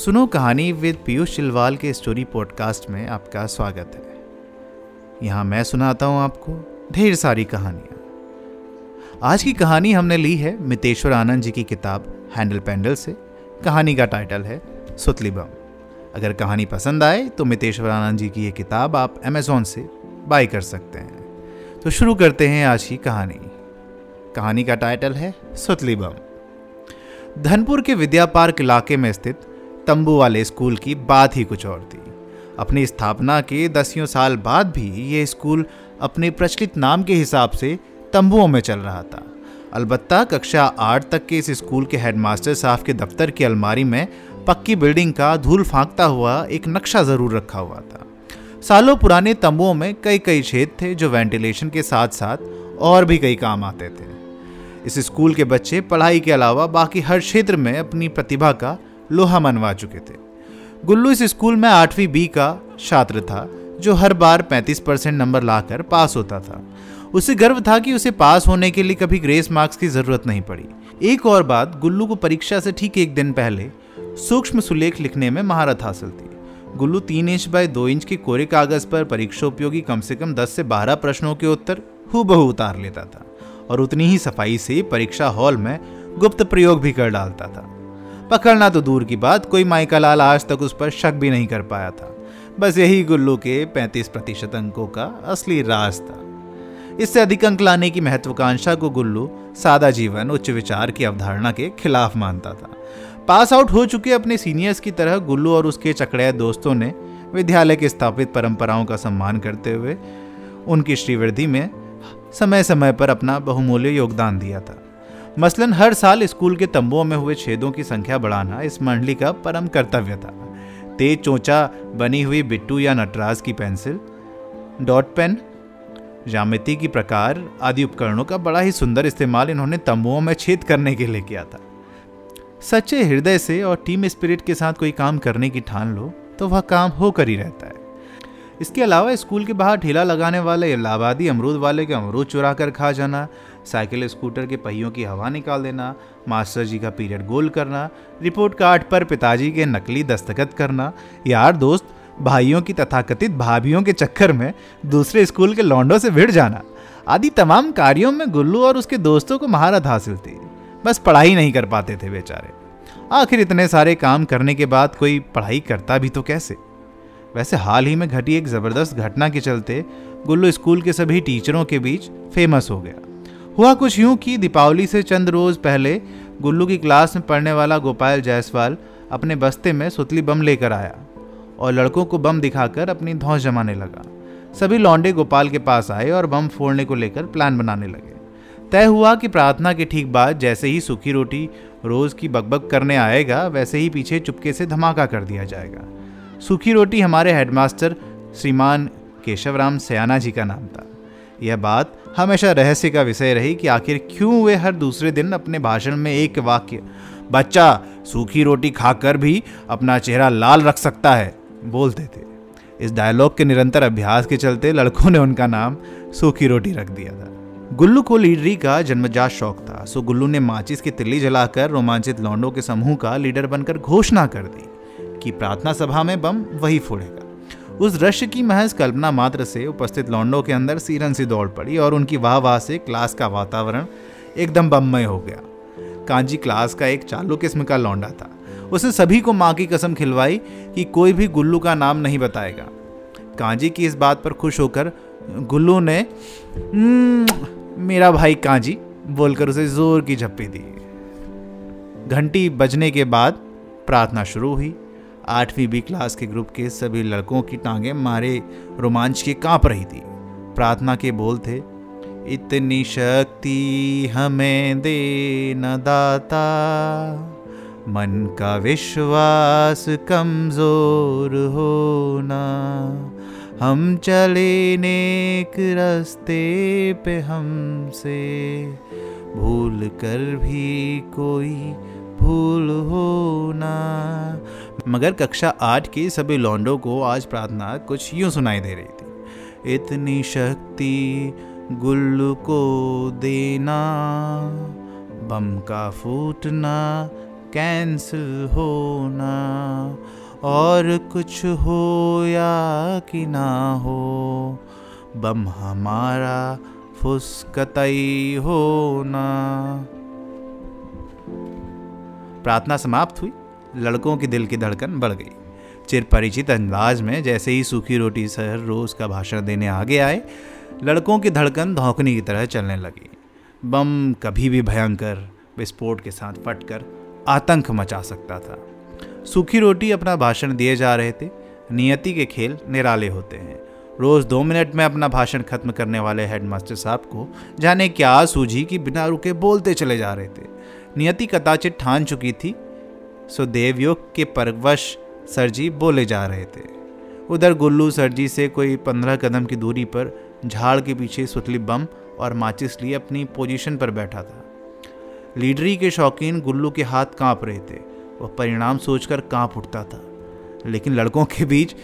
सुनो कहानी विद पीयूष चिलवाल के स्टोरी पॉडकास्ट में आपका स्वागत है। यहाँ मैं सुनाता हूँ आपको ढेर सारी कहानियाँ। आज की कहानी हमने ली है मितेश्वर आनंद जी की किताब हैंडल पैंडल से। कहानी का टाइटल है सुतली बम। अगर कहानी पसंद आए तो मितेश्वर आनंद जी की ये किताब आप अमेजोन से बाय कर सकते हैं। तो शुरू करते हैं आज की कहानी। कहानी का टाइटल है सुतली बम। धनपुर के विद्यापार्क इलाके में स्थित तंबू वाले स्कूल की बात ही कुछ और थी। अपनी स्थापना के दसियों साल बाद भी ये स्कूल अपने प्रचलित नाम के हिसाब से तंबुओं में चल रहा था। अलबत्ता कक्षा आठ तक के इस स्कूल के हेडमास्टर साहब के दफ्तर की अलमारी में पक्की बिल्डिंग का धूल फांकता हुआ एक नक्शा ज़रूर रखा हुआ था। सालों पुराने तंबुओं में कई कई छेद थे जो वेंटिलेशन के साथ साथ और भी कई काम आते थे। इस स्कूल के बच्चे पढ़ाई के अलावा बाकी हर क्षेत्र में अपनी प्रतिभा का लोहा मनवा चुके थे। गुल्लू इस स्कूल में आठवीं बी का छात्र था, जो हर बार 35 परसेंट नंबर लाकर पास होता था। उसे गर्व था कि उसे पास होने के लिए कभी ग्रेस मार्क्स की ज़रूरत नहीं पड़ी। एक और बात, गुल्लू को परीक्षा से ठीक एक दिन पहले सूक्ष्म सुलेख लिखने में महारत हासिल थी। गुल्लू तीन इंच बाय दो इंच के कोरे कागज़ पर परीक्षा उपयोगी कम से कम दस से बारह प्रश्नों के उत्तर हूबहू उतार लेता था और उतनी ही सफ़ाई से परीक्षा हॉल में गुप्त प्रयोग भी कर डालता था। पकड़ना तो दूर की बात, कोई माइका लाल आज तक उस पर शक भी नहीं कर पाया था। बस यही गुल्लू के 35 प्रतिशत अंकों का असली राज था। इससे अधिक अंक लाने की महत्वाकांक्षा को गुल्लू सादा जीवन, उच्च विचार की अवधारणा के खिलाफ मानता था। पास आउट हो चुके अपने सीनियर्स की तरह गुल्लू और उसके चकड़े दोस्तों ने विद्यालय के स्थापित परंपराओं का सम्मान करते हुए उनकी श्रीवृद्धि में समय समय पर अपना बहुमूल्य योगदान दिया था। मसलन, हर साल स्कूल के तंबुओं में हुए छेदों की संख्या बढ़ाना इस मंडली का परम कर्तव्य था। तेज चोचा, बनी हुई बिट्टू या नटराज की पेंसिल, डॉट पेन जामिति की प्रकार आदि उपकरणों का बड़ा ही सुंदर इस्तेमाल इन्होंने तंबुओं में छेद करने के लिए किया था। सच्चे हृदय से और टीम स्पिरिट के साथ कोई काम करने की ठान लो तो वह काम होकर ही रहता है। इसके अलावा स्कूल के बाहर ठेला लगाने वाले इलाहाबादी अमरूद वाले के अमरूद चुरा कर खा जाना साइकिल स्कूटर के पहियों की हवा निकाल देना, मास्टर जी का पीरियड गोल करना, रिपोर्ट कार्ड पर पिताजी के नकली दस्तखत करना, यार दोस्त, भाइयों की तथाकथित भाभीियों के चक्कर में दूसरे स्कूल के लौंडों से भिड़ जाना। आदि तमाम कार्यों में गुल्लू और उसके दोस्तों को महारत हासिल थी। बस पढ़ाई नहीं कर पाते थे बेचारे। आखिर इतने सारे काम करने के बाद कोई पढ़ाई करता भी तो कैसे? वैसे हाल ही में घटी एक ज़बरदस्त घटना के चलते गुल्लू स्कूल के सभी टीचरों के बीच फ़ेमस हो गया। हुआ कुछ यूँ कि दीपावली से चंद रोज पहले गुल्लू की क्लास में पढ़ने वाला गोपाल जायसवाल अपने बस्ते में सुतली बम लेकर आया और लड़कों को बम दिखाकर अपनी धौस जमाने लगा। सभी लौंडे गोपाल के पास आए और बम फोड़ने को लेकर प्लान बनाने लगे। तय हुआ कि प्रार्थना के ठीक बाद जैसे ही सूखी रोटी रोज की बकबक करने आएगा, वैसे ही पीछे चुपके से धमाका कर दिया जाएगा। सूखी रोटी हमारे हेडमास्टर श्रीमान केशवराम सयाना जी का नाम था। यह बात हमेशा रहस्य का विषय रही कि आखिर क्यों वे हर दूसरे दिन अपने भाषण में एक वाक्य, बच्चा, सूखी रोटी खाकर भी अपना चेहरा लाल रख सकता है, बोलते थे। इस डायलॉग के निरंतर अभ्यास के चलते लड़कों ने उनका नाम सूखी रोटी रख दिया था। गुल्लू को लीडरी का जन्मजात शौक था, सो गुल्लू ने माचिस की तिल्ली जलाकर रोमांचित लौंडों के समूह का लीडर बनकर घोषणा कर दी कि प्रार्थना सभा में बम वही फोड़ेगा। उस दृश्य की महज कल्पना मात्र से उपस्थित लौंडों के अंदर सीरन सी दौड़ पड़ी और उनकी वाह वाह से क्लास का वातावरण एकदम बममय हो गया। कांजी क्लास का एक चालू किस्म का लौंडा था। उसने सभी को माँ की कसम खिलवाई कि कोई भी गुल्लू का नाम नहीं बताएगा। कांजी की इस बात पर खुश होकर गुल्लू ने हम्म, मेरा भाई कांजी बोलकर उसे ज़ोर की झप्पी दी। घंटी बजने के बाद प्रार्थना शुरू हुई। आठवीं बी क्लास के ग्रुप के सभी लड़कों की टांगें मारे। रोमांच के काँप रही थी। प्रार्थना के बोल थे, इतनी शक्ति हमें दे न दाता। मन का विश्वास कमज़ोर होना। हम चले नेक रास्ते पे हमसे। भूल कर भी कोई भूल होना। मगर कक्षा आठ के सभी लौंडों को आज प्रार्थना कुछ यूँ सुनाई दे रही थी। इतनी शक्ति गुल्लू को देना, बम का फूटना कैंसिल होना, और कुछ हो या कि ना हो, बम हमारा फुसकतई होना। प्रार्थना समाप्त हुई। लड़कों के दिल की धड़कन बढ़ गई। चिर परिचित अंदाज में जैसे ही सूखी रोटी सर रोज का भाषण देने आगे आए, लड़कों की धड़कन धौकनी की तरह चलने लगी। बम कभी भी भयंकर विस्फोट के साथ फटकर आतंक मचा सकता था। सूखी रोटी अपना भाषण दिए जा रहे थे, नियति के खेल निराले होते हैं। रोज दो मिनट में अपना भाषण खत्म करने वाले हेडमास्टर साहब को जाने क्या सूझी कि बिना रुके बोलते चले जा रहे थे। नियति कदाचित ठान चुकी थी सो देवयोग के परवश सरजी बोले जा रहे थे। उधर गुल्लू सरजी से कोई पंद्रह कदम की दूरी पर झाड़ के पीछे सुतली बम और माचिस लिए अपनी पोजीशन पर बैठा था। लीडरी के शौकीन गुल्लू के हाथ काँप रहे थे। वह परिणाम सोचकर काँप उठता था। लेकिन लड़कों के बीच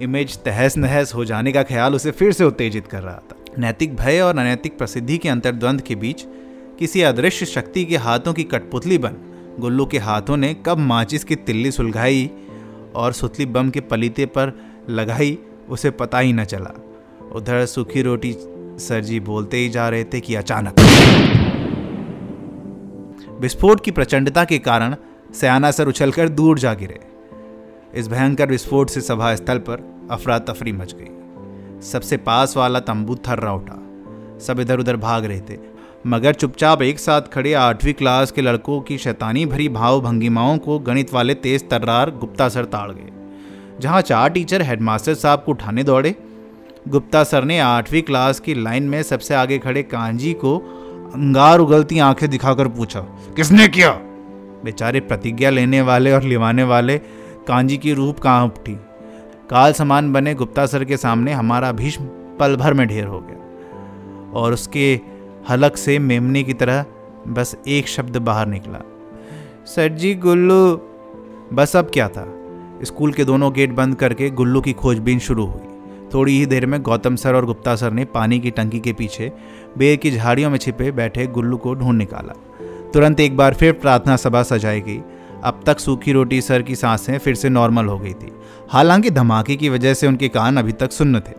इमेज तहस नहस हो जाने का ख्याल उसे फिर से उत्तेजित कर रहा था। नैतिक भय और अनैतिक प्रसिद्धि के अंतर्द्वंद के बीच किसी अदृश्य शक्ति के हाथों की कठपुतली बन गुल्लू के हाथों ने कब माचिस की तिल्ली सुलझाई और सुतली बम के पलीते पर लगाई, उसे पता ही न चला। उधर सूखी रोटी सर जी बोलते ही जा रहे थे कि अचानक। विस्फोट की प्रचंडता के कारण सयाना सर उछलकर दूर जा गिरे। इस भयंकर विस्फोट से सभा स्थल पर अफरा तफरी मच गई। सबसे पास वाला तंबू थर्रा उठा। सब इधर उधर भाग रहे थे। मगर चुपचाप एक साथ खड़े आठवीं क्लास के लड़कों की शैतानी भरी भाव भंगिमाओं को गणित वाले तेज तर्रार गुप्ता सर ताड़ गए, जहाँ चार टीचर हेडमास्टर साहब को उठाने दौड़े। गुप्ता सर ने आठवीं क्लास की लाइन में सबसे आगे खड़े कांजी को अंगार उगलती आँखें दिखाकर पूछा, किसने किया? बेचारे प्रतिज्ञा लेने वाले और लिवाने वाले कांजी की रूप कहाँ उठी? काल समान बने गुप्ता सर के सामने हमारा भीष्म पल भर में ढेर हो गया और उसके हलक से मेमने की तरह बस एक शब्द बाहर निकला। सर जी, गुल्लू। बस अब क्या था? स्कूल के दोनों गेट बंद करके गुल्लू की खोजबीन शुरू हुई। थोड़ी ही देर में गौतम सर और गुप्ता सर ने पानी की टंकी के पीछे बेर की झाड़ियों में छिपे बैठे गुल्लू को ढूंढ निकाला। तुरंत एक बार फिर प्रार्थना सभा सजाई गई। अब तक सूखी रोटी सर की साँसें फिर से नॉर्मल हो गई थी। हालाँकि धमाके की वजह से उनके कान अभी तक सुन्न थे।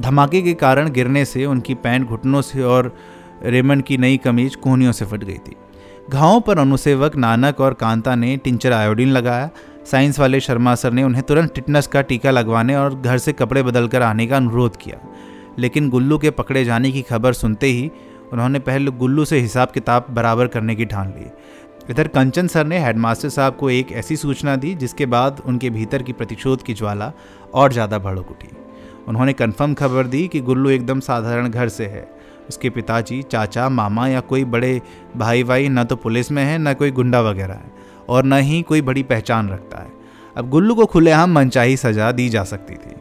धमाके के कारण गिरने से उनकी पैंट घुटनों से और रेमंड की नई कमीज कोहनियों से फट गई थी। घावों पर अनुसेवक नानक और कांता ने टिंचर आयोडीन लगाया। साइंस वाले शर्मा सर ने उन्हें तुरंत टिटनस का टीका लगवाने और घर से कपड़े बदल कर आने का अनुरोध किया। लेकिन गुल्लू के पकड़े जाने की खबर सुनते ही उन्होंने पहले गुल्लू से हिसाब किताब बराबर करने की ठान ली। इधर कंचन सर ने हेडमास्टर साहब को एक ऐसी सूचना दी, जिसके बाद उनके भीतर की प्रतिशोध की ज्वाला और ज़्यादा भड़क उठी। उन्होंने कन्फर्म खबर दी कि गुल्लू एकदम साधारण घर से है। उसके पिताजी, चाचा, मामा या कोई बड़े भाई भाई न तो पुलिस में है, न कोई गुंडा वगैरह है और न ही कोई बड़ी पहचान रखता है। अब गुल्लू को खुलेआम मनचाही सजा दी जा सकती थी।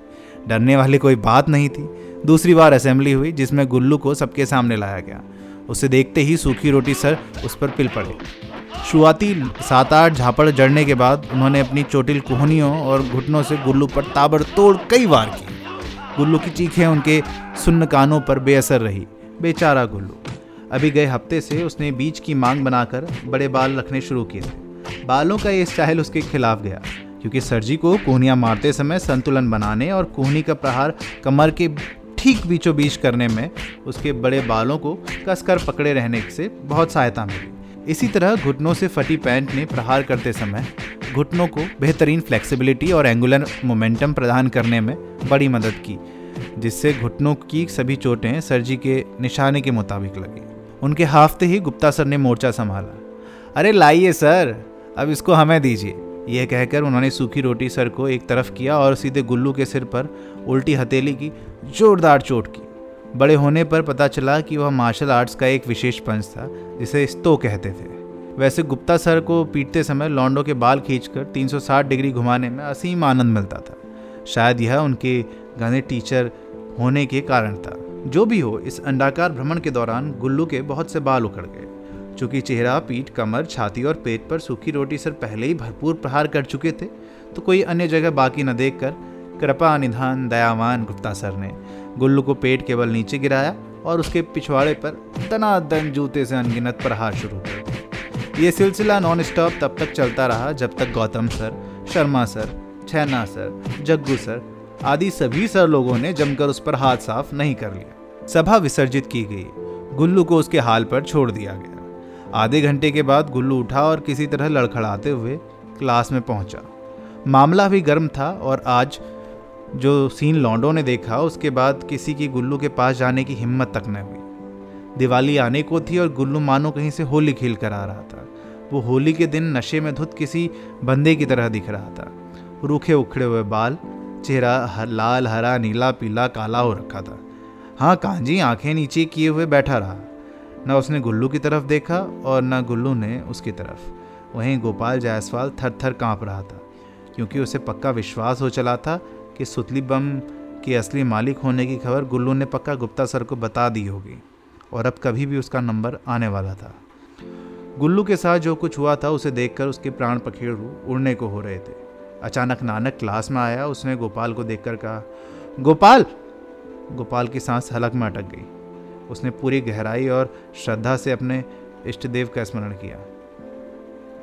डरने वाली कोई बात नहीं थी। दूसरी बार असेंबली हुई, जिसमें गुल्लू को सबके सामने लाया गया। उसे देखते ही सूखी रोटी सर उस पर पिल पड़े। शुरुआती सात आठ झापड़ जड़ने के बाद उन्होंने अपनी चोटिल कोहनियों और घुटनों से गुल्लू पर ताबड़तोड़ कई बार की गुल्लू की चीखें उनके सुन्न कानों पर बेअसर रही। बेचारा गुल्लू। अभी गए हफ़्ते से उसने बीच की मांग बनाकर बड़े बाल रखने शुरू किए। थे बालों का ये स्टाइल उसके खिलाफ गया, क्योंकि सरजी को कोहनियाँ मारते समय संतुलन बनाने और कोहनी का प्रहार कमर के ठीक बीचों बीच करने में उसके बड़े बालों को कसकर पकड़े रहने से बहुत सहायता मिली। इसी तरह घुटनों से फटी पैंट ने प्रहार करते समय घुटनों को बेहतरीन फ्लेक्सिबिलिटी और एंगुलर मोमेंटम प्रदान करने में बड़ी मदद की। जिससे घुटनों की सभी चोटें सरजी के निशाने के मुताबिक लगी। उनके हाफते ही गुप्ता सर ने मोर्चा संभाला। अरे, लाइए सर, अब इसको हमें दीजिए। यह कहकर उन्होंने सूखी रोटी सर को एक तरफ़ किया और सीधे गुल्लू के सिर पर उल्टी हथेली की जोरदार चोट की। बड़े होने पर पता चला कि वह मार्शल आर्ट्स का एक विशेष पंच था, जिसे स्तो कहते थे। वैसे गुप्ता सर को पीटते समय लॉन्डो के बाल खींचकर 360 डिग्री घुमाने में असीम आनंद मिलता था। शायद यह उनके घने टीचर होने के कारण था। जो भी हो, इस अंडाकार भ्रमण के दौरान गुल्लू के बहुत से बाल उखड़ गए। चूँकि चेहरा, पीठ, कमर, छाती और पेट पर सूखी रोटी सर पहले ही भरपूर प्रहार कर चुके थे तो कोई अन्य जगह बाकी न देखकर कृपा, निधान, दयावान गुप्ता सर ने गुल्लू को पेट केवल नीचे गिराया और उसके पिछवाड़े पर तनादन जूते से अनगिनत प्रहार शुरू कर ये सिलसिला नॉन स्टॉप तब तक चलता रहा जब तक Gautam sir, Sharma sir, Chhaina sir, Jaggu sir आदि सभी सर लोगों ने जमकर उस पर हाथ साफ़ नहीं कर लिया सभा विसर्जित की गई। गुल्लू को उसके हाल पर छोड़ दिया गया। आधे घंटे के बाद गुल्लू उठा और किसी तरह लड़खड़ाते हुए क्लास में पहुँचा। मामला भी गर्म था और आज जो सीन लॉन्डो ने देखा, उसके बाद किसी की गुल्लू के पास जाने की हिम्मत तक न हुई। दिवाली आने को थी और गुल्लू मानो कहीं से होली खेल कर आ रहा था। वो होली के दिन नशे में धुत किसी बंदे की तरह दिख रहा था। रूखे उखड़े हुए बाल चेहरा हर लाल, हरा, नीला, पीला, काला हो रखा था। हाँ कांजी आँखें नीचे किए हुए बैठा रहा। न उसने गुल्लू की तरफ़ देखा और न गुल्लू ने उसकी तरफ़। वहीं गोपाल जायसवाल थर थर काँप रहा था, क्योंकि उसे पक्का विश्वास हो चला था कि सुतली बम के असली मालिक होने की खबर गुल्लू ने पक्का गुप्ता सर को बता दी होगी, और अब कभी भी उसका नंबर आने वाला था। गुल्लू के साथ जो कुछ हुआ था, उसे देखकर उसके प्राण पखेड़ू उड़ने को हो रहे थे। अचानक नानक क्लास में आया, उसने गोपाल को देखकर कहा, गोपाल! गोपाल की सांस हलक में अटक गई। उसने पूरी गहराई और श्रद्धा से अपने इष्ट देव का स्मरण किया।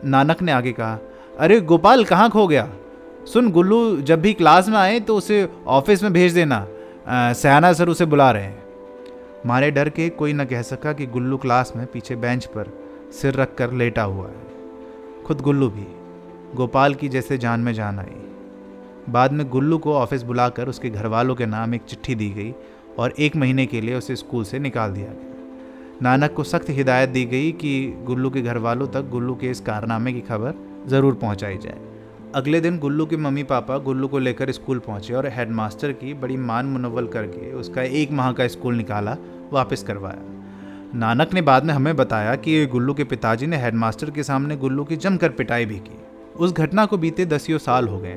नानक ने आगे कहा, अरे गोपाल, कहाँ खो गया? सुन गुल्लू, जब भी क्लास में आए तो उसे ऑफ़िस में भेज देना। सयाना सर उसे बुला रहे हैं। मारे डर के कोई न कह सका कि गुल्लू क्लास में पीछे बेंच पर सिर रख कर लेटा हुआ है। खुद गुल्लू भी गोपाल की जैसे जान में जान आई। बाद में गुल्लू को ऑफ़िस बुलाकर उसके घर वालों के नाम एक चिट्ठी दी गई और एक महीने के लिए उसे स्कूल से निकाल दिया गया। नानक को सख्त हिदायत दी गई कि गुल्लू के घर वालों तक गुल्लू के इस कारनामे की खबर ज़रूर पहुंचाई जाए। अगले दिन गुल्लू के मम्मी पापा गुल्लू को लेकर स्कूल पहुँचे और हेडमास्टर की बड़ी मान मुनवल करके उसका एक माह का स्कूल निकाला, वापस करवाया। नानक ने बाद में हमें बताया कि गुल्लू के पिताजी ने हेडमास्टर के सामने गुल्लू की जमकर पिटाई भी की। उस घटना को बीते दसियों साल हो गए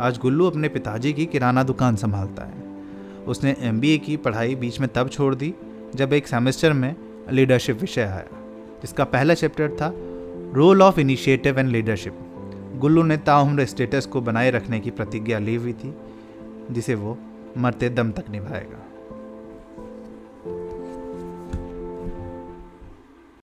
आज गुल्लू अपने पिताजी की किराना दुकान संभालता है। उसने एमबीए की पढ़ाई बीच में तब छोड़ दी, जब एक सेमेस्टर में लीडरशिप विषय आया, जिसका पहला चैप्टर था, role of initiative and leadership. Gullu ने ताउम्र स्टेटस को बनाए रखने की प्रतिज्ञा ली हुई थी, जिसे वो मरते दम तक निभाएगा।